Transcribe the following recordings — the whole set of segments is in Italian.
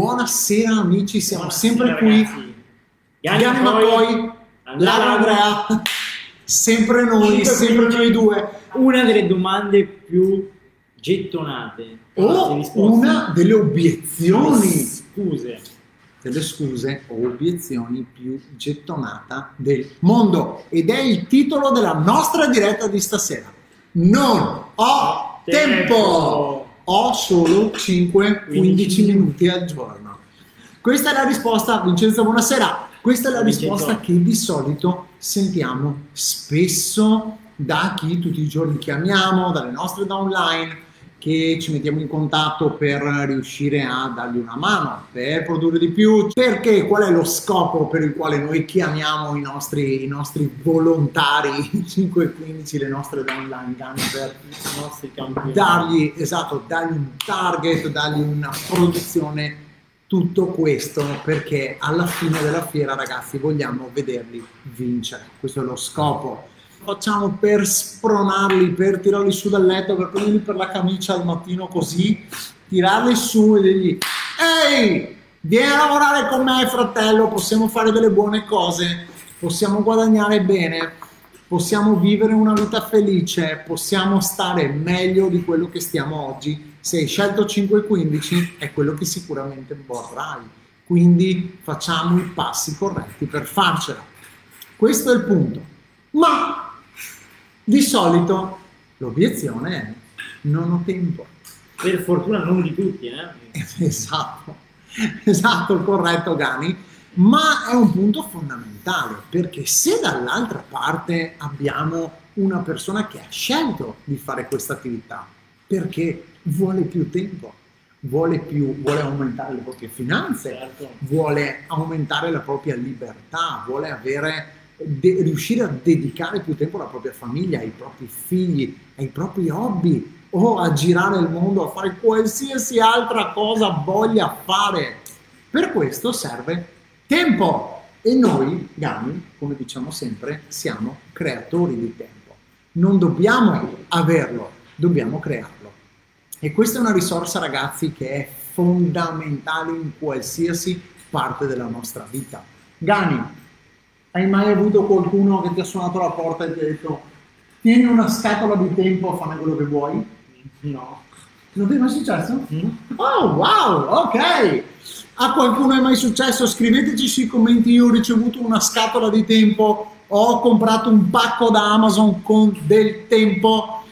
Buonasera amici, siamo Buonasera, sempre qui. ragazzi. Gani Gani Macoi, Lara Andrea, sempre noi, sempre noi due. Una delle domande più gettonate. O risposte. una delle obiezioni, Scuse. delle scuse o obiezioni più gettonata del mondo. Ed è il titolo della nostra diretta di stasera. Non ho tempo! Ho solo 5-15 minuti al giorno. Questa è la risposta, Vincenzo, buonasera. Questa è la Vincenzo. risposta che di solito sentiamo spesso da chi tutti i giorni chiamiamo, dalle nostre downline, che ci mettiamo in contatto per riuscire a dargli una mano, per produrre di più. Perché qual è lo scopo per il quale noi chiamiamo i nostri, i nostri volontari 5-15, le nostre downline gun per I nostri campioni. dargli, esatto, dargli un target, dargli una produzione, tutto questo perché alla fine della fiera ragazzi vogliamo vederli vincere, questo è lo scopo. Facciamo per spronarli, per tirarli su dal letto, per prenderli per la camicia al mattino così, tirarli su e dirgli ehi, vieni a lavorare con me fratello, possiamo fare delle buone cose, possiamo guadagnare bene, possiamo vivere una vita felice, possiamo stare meglio di quello che stiamo oggi. Se hai scelto 5-15 è quello che sicuramente vorrai. Quindi facciamo i passi corretti per farcela. Questo è il punto. Ma di solito l'obiezione è non ho tempo. Per fortuna non di tutti, eh. Esatto, esatto, corretto Gani, ma è un punto fondamentale perché se dall'altra parte abbiamo una persona che ha scelto di fare questa attività perché vuole più tempo, vuole, più, vuole aumentare le proprie finanze, Certo. vuole aumentare la propria libertà, vuole avere, de- riuscire a dedicare più tempo alla propria famiglia, ai propri figli, ai propri hobby o a girare il mondo, a fare qualsiasi altra cosa voglia fare. Per questo serve tempo e noi, Gami, come diciamo sempre, siamo creatori di tempo. Non dobbiamo averlo, dobbiamo crearlo. E questa è una risorsa, ragazzi, che è fondamentale in qualsiasi parte della nostra vita. Gani, hai mai avuto qualcuno che ti ha suonato la porta e ti ha detto tieni una scatola di tempo a fare quello che vuoi? No. Non ti è mai successo? Mm? Oh, wow, ok. A qualcuno è mai successo? Scriveteci sui commenti, io ho ricevuto una scatola di tempo, ho comprato un pacco da Amazon con del tempo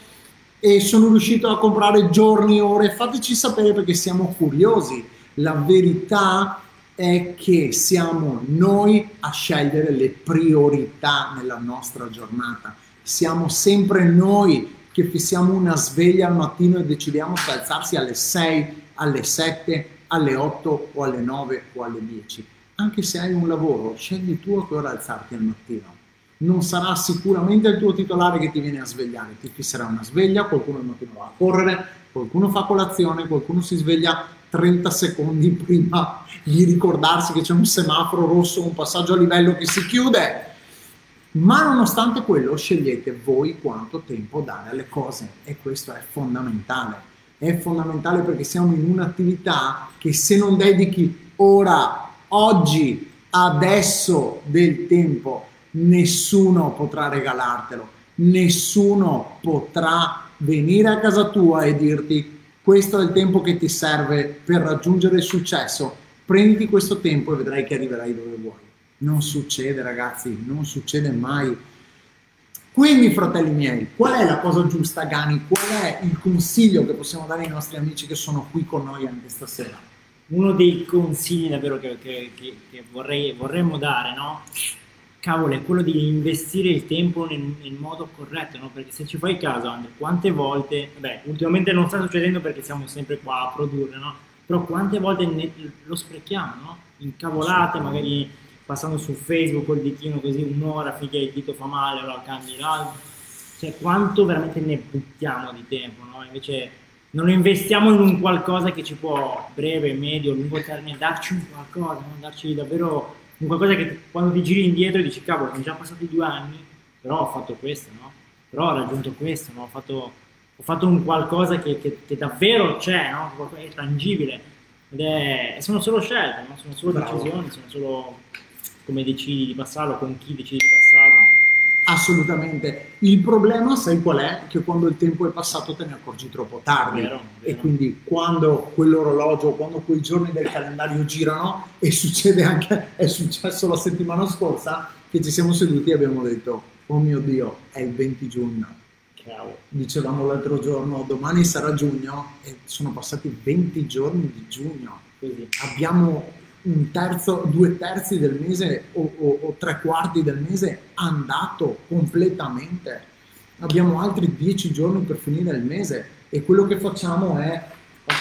e sono riuscito a comprare giorni, ore. Fateci sapere perché siamo curiosi. La verità è che siamo noi a scegliere le priorità nella nostra giornata. Siamo sempre noi che fissiamo una sveglia al mattino e decidiamo se alzarsi alle 6, alle 7, alle 8 o alle 9 o alle 10. Anche se hai un lavoro, scegli tu a che ora alzarti al mattino. Non sarà sicuramente il tuo titolare che ti viene a svegliare, ti fisserà una sveglia, qualcuno al mattino va a correre, qualcuno fa colazione, qualcuno si sveglia 30 secondi prima di ricordarsi che c'è un semaforo rosso, un passaggio a livello che si chiude. Ma nonostante quello, scegliete voi quanto tempo dare alle cose e questo è fondamentale. È fondamentale perché siamo in un'attività che se non dedichi ora, oggi, adesso del tempo, nessuno potrà regalartelo, nessuno potrà venire a casa tua e dirti questo è il tempo che ti serve per raggiungere il successo, prenditi questo tempo e vedrai che arriverai dove vuoi. Non succede ragazzi, non succede mai. Quindi fratelli miei, qual è la cosa giusta Gani? Qual è il consiglio che possiamo dare ai nostri amici che sono qui con noi anche stasera? Uno dei consigli davvero che, che- che- vorrei- vorremmo dare, no? Cavolo, è quello di investire il tempo nel, nel modo corretto, no? Perché se ci fai caso, Andre, quante volte, beh, ultimamente non sta succedendo perché siamo sempre qua a produrre, no? Però quante volte ne- lo sprechiamo, no? Incavolate, magari passando su Facebook col ditino così un'ora finché il dito fa male, allora cambi l'altro. Cioè, quanto veramente ne buttiamo di tempo, no? Invece non investiamo in un qualcosa che ci può, breve, medio, lungo termine, darci un qualcosa, no? darci davvero un qualcosa che quando ti giri indietro dici, cavolo, sono già passati due anni, però ho fatto questo, no? Però ho raggiunto questo, no? Ho fatto, ho fatto un qualcosa che, che- che davvero c'è, no? È tangibile. Ed è, sono solo scelte, no? sono solo Bravo. decisioni, sono solo come decidi di passarlo, con chi decidi di passarlo. Assolutamente. Il problema, sai qual è? Che quando il tempo è passato te ne accorgi troppo tardi. Vero, E vero. quindi quando quell'orologio, quando quei giorni del calendario girano, e succede anche, è successo la settimana scorsa, che ci siamo seduti e abbiamo detto, oh mio Dio, è il 20 giugno. Cavolo. Dicevamo l'altro giorno, domani sarà giugno e sono passati 20 giorni di giugno. Così. Abbiamo un terzo, due terzi del mese o, o- o tre quarti del mese andato completamente. Abbiamo altri dieci giorni per finire il mese e quello che facciamo è,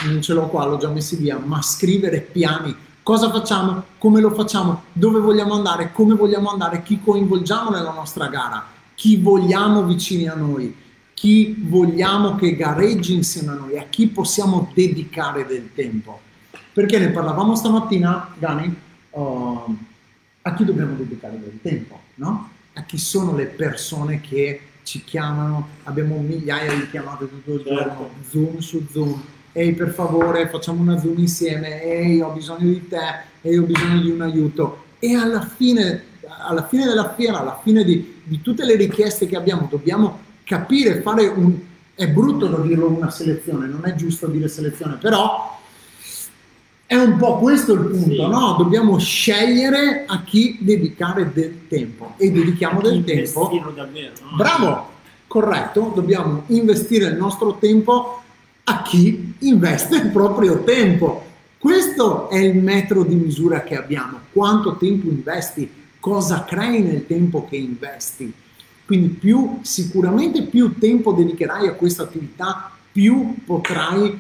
non ce l'ho qua, l'ho già messi via, ma scrivere piani. Cosa facciamo? Come lo facciamo? Dove vogliamo andare? Come vogliamo andare? Chi coinvolgiamo nella nostra gara? Chi vogliamo vicini a noi? Chi vogliamo che gareggi insieme a noi? A chi possiamo dedicare del tempo? Perché ne parlavamo stamattina, Dani, oh, a chi dobbiamo dedicare del tempo, no? A chi sono le persone che ci chiamano, abbiamo migliaia di chiamate tutto il Certo. giorno, Zoom su Zoom, ehi per favore facciamo una Zoom insieme, ehi ho bisogno di te, ehi ho bisogno di un aiuto. E alla fine, alla fine della fiera, alla fine di, di tutte le richieste che abbiamo, dobbiamo capire, fare un... È brutto da dirlo una selezione, non è giusto dire selezione, però è un po' questo il punto, Sì. no? Dobbiamo scegliere a chi dedicare del tempo e dedichiamo del tempo. Davvero, no? Bravo, corretto, dobbiamo investire il nostro tempo a chi investe il proprio tempo. Questo è il metro di misura che abbiamo. Quanto tempo investi? Cosa crei nel tempo che investi? Quindi più sicuramente più tempo dedicherai a questa attività, più potrai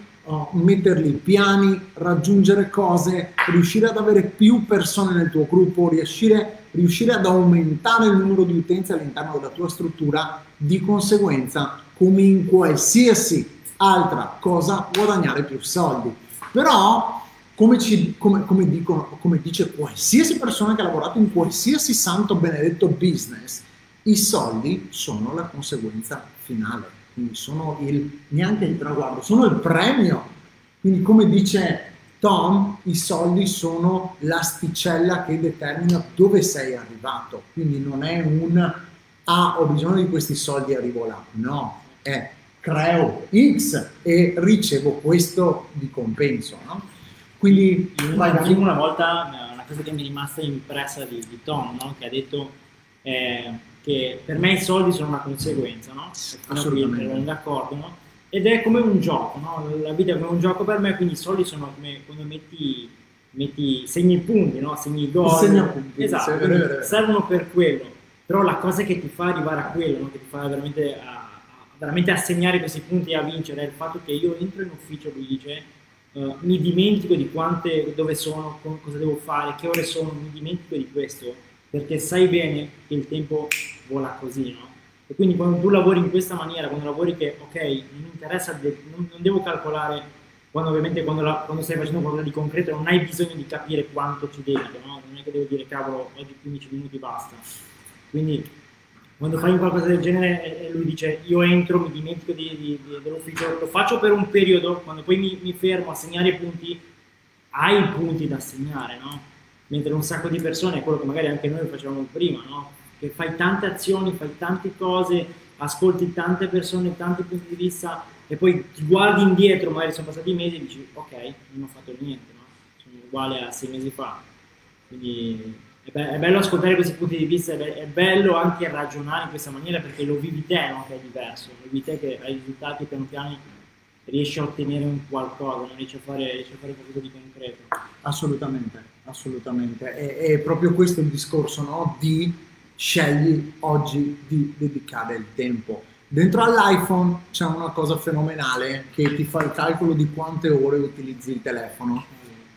metterli piani, raggiungere cose, riuscire ad avere più persone nel tuo gruppo, riuscire, riuscire ad aumentare il numero di utenze all'interno della tua struttura, di conseguenza, come in qualsiasi altra cosa, guadagnare più soldi. Però, come, ci- come- come dicono, come dice qualsiasi persona che ha lavorato in qualsiasi santo benedetto business, i soldi sono la conseguenza finale, quindi sono il, neanche il traguardo, sono il premio. Quindi come dice Tom, i soldi sono l'asticella che determina dove sei arrivato, quindi non è un ah ho bisogno di questi soldi e arrivo là, no, è creo X e ricevo questo di compenso. No? Quindi un film una volta, una cosa che mi è rimasta impressa di, di Tom, no? che ha detto eh, che per me i soldi sono una conseguenza, no? Qui Assolutamente. eravamo d'accordo, no? Ed è come un gioco, no? La vita è come un gioco per me, quindi i soldi sono come quando metti, metti segni i punti, no? Segni i gol. I segnapunti, Esatto, vero, vero, servono per quello. Però la cosa che ti fa arrivare a quello, no? che ti fa veramente a, a- veramente a segnare questi punti e a vincere, è il fatto che io entro in ufficio, lui dice, eh, mi dimentico di quante, dove sono, co- cosa devo fare, che ore sono, mi dimentico di questo, perché sai bene che il tempo vola così, no? E quindi quando tu lavori in questa maniera, quando lavori che, ok, non mi interessa, non, non devo calcolare, quando ovviamente quando, la- quando stai facendo qualcosa di concreto non hai bisogno di capire quanto ci dedico, no? Non è che devo dire, cavolo, oggi 15 minuti basta. Quindi quando fai qualcosa del genere e lui dice io entro, mi dimentico di- di- di- dell'ufficio, lo faccio per un periodo, quando poi mi, mi fermo a segnare i punti, hai i punti da segnare, no? Mentre un sacco di persone, quello che magari anche noi facevamo prima, no? Che fai tante azioni, fai tante cose, ascolti tante persone, tanti punti di vista e poi ti guardi indietro, magari sono passati mesi e dici ok, non ho fatto niente, no? Sono uguale a sei mesi fa. Quindi è, be- è bello ascoltare questi punti di vista, è, be- è bello anche ragionare in questa maniera perché lo vivi te, no? che è diverso, lo vivi te che hai risultati piano piano riesci a ottenere un qualcosa, non riesci a fare, riesci a fare qualcosa di concreto. Assolutamente, assolutamente. È, è proprio questo il discorso, no? Di scegli oggi di dedicare il tempo. Dentro all'iPhone c'è una cosa fenomenale che ti fa il calcolo di quante ore utilizzi il telefono.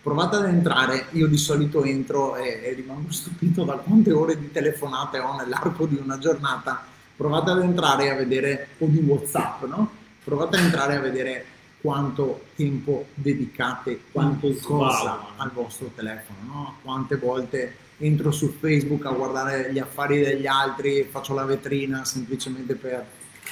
Provate ad entrare, io di solito entro e, e rimango stupito da quante ore di telefonate ho nell'arco di una giornata. Provate ad entrare e a vedere, o di WhatsApp, no? Provate ad entrare a vedere quanto tempo dedicate, quanto Quanto cosa al vostro telefono, no? Quante volte entro su Facebook a guardare gli affari degli altri faccio la vetrina semplicemente per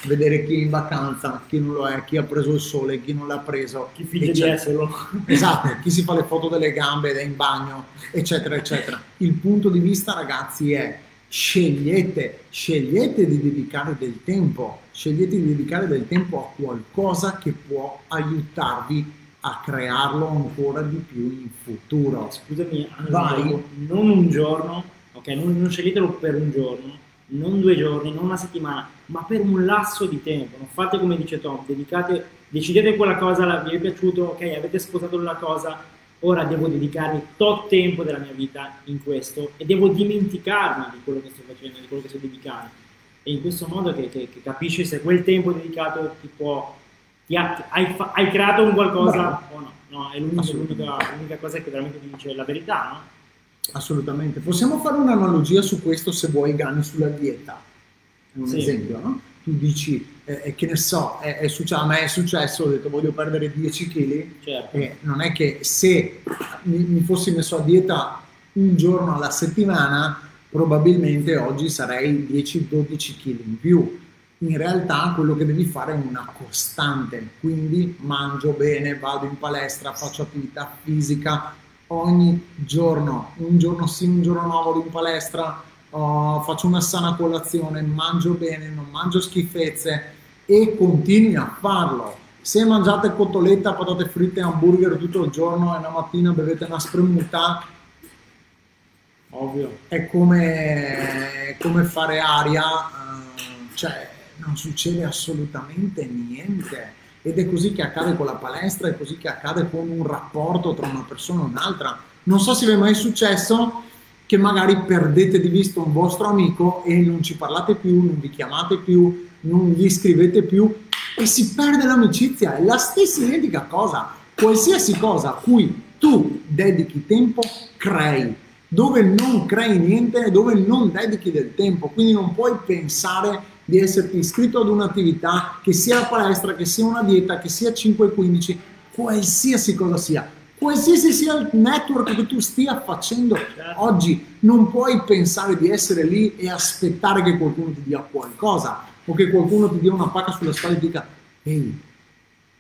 vedere chi è in vacanza, chi non lo è, chi ha preso il sole, chi non l'ha preso. Chi finge di esserlo. Esatto, chi si fa le foto delle gambe ed è in bagno, eccetera, eccetera. Il punto di vista, ragazzi, è scegliete, scegliete di dedicare del tempo, scegliete di dedicare del tempo a qualcosa che può aiutarvi a crearlo ancora di più in futuro. Scusami, Vai. Non un giorno, ok? Non, non sceglietelo per un giorno, non due giorni, non una settimana, ma per un lasso di tempo. Non fate come dice Tom, dedicate, decidete quella cosa, vi è piaciuto, ok, avete sposato la cosa, ora devo dedicarmi tot tempo della mia vita in questo e devo dimenticarmi di quello che sto facendo, di quello che sto dedicando. E in questo modo che, che- che capisci se quel tempo dedicato ti può... ti ha- hai, hai creato un qualcosa Bravo. o no? No, è l'unica, l'unica- l'unica cosa che veramente ti dice la verità, no? Assolutamente. Possiamo fare un'analogia su questo se vuoi, Gani, sulla dieta. È un Sì. esempio, no? Tu dici, eh, che ne so, è- è succe- a me è successo, ho detto voglio perdere 10 kg, Certo. e non è che se mi, mi fossi messo a dieta un giorno alla settimana, probabilmente oggi sarei 10-12 kg in più. In realtà quello che devi fare è una costante, quindi mangio bene, vado in palestra, faccio attività fisica ogni giorno, un giorno sì, un giorno no, vado in palestra, oh, faccio una sana colazione, mangio bene, non mangio schifezze e continui a farlo. Se mangiate cotoletta, patate fritte e hamburger tutto il giorno e la mattina bevete una spremuta, Ovvio. è come, come fare aria, eh, cioè non succede assolutamente niente. Ed è così che accade con la palestra, è così che accade con un rapporto tra una persona e un'altra. Non so se vi è mai successo che magari perdete di vista un vostro amico e non ci parlate più, non vi chiamate più, non gli scrivete più e si perde l'amicizia. È la stessa identica cosa. Qualsiasi cosa a cui tu dedichi tempo, crei. Dove non crei niente dove non dedichi del tempo. Quindi non puoi pensare di esserti iscritto ad un'attività, che sia la palestra, che sia una dieta, che sia 5-15, qualsiasi cosa sia. Qualsiasi sia il network che tu stia facendo oggi, non puoi pensare di essere lì e aspettare che qualcuno ti dia qualcosa o che qualcuno ti dia una pacca sulla spalla e dica ehi,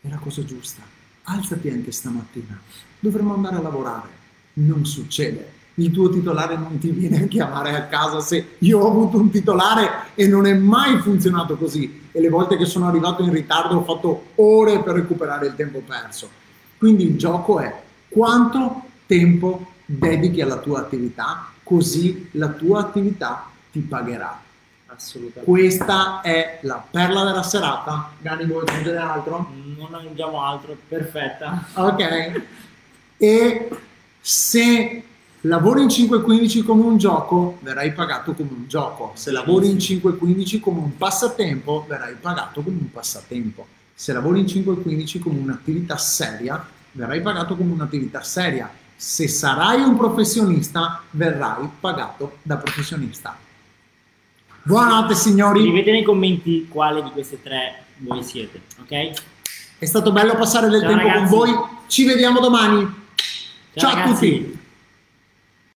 è la cosa giusta, alzati anche stamattina, dovremmo andare a lavorare. Non succede. Il tuo titolare non ti viene a chiamare a casa se io ho avuto un titolare e non è mai funzionato così. E le volte che sono arrivato in ritardo ho fatto ore per recuperare il tempo perso. Quindi il gioco è quanto tempo dedichi alla tua attività, così la tua attività ti pagherà. Assolutamente. Questa è la perla della serata. Gani, vuoi aggiungere altro? Non aggiungiamo altro, perfetta. Ok. E se lavori in 5.15 come un gioco, verrai pagato come un gioco. Se lavori in 5.15 come un passatempo, verrai pagato come un passatempo. Se lavori in 5.15 come un'attività seria, verrai pagato come un'attività seria. Se sarai un professionista, verrai pagato da professionista. Buonanotte signori, Scrivete nei commenti quale di queste tre voi siete, ok? è stato bello passare del Ciao, tempo ragazzi. con voi, ci vediamo domani. Ciao, a ragazzi. tutti.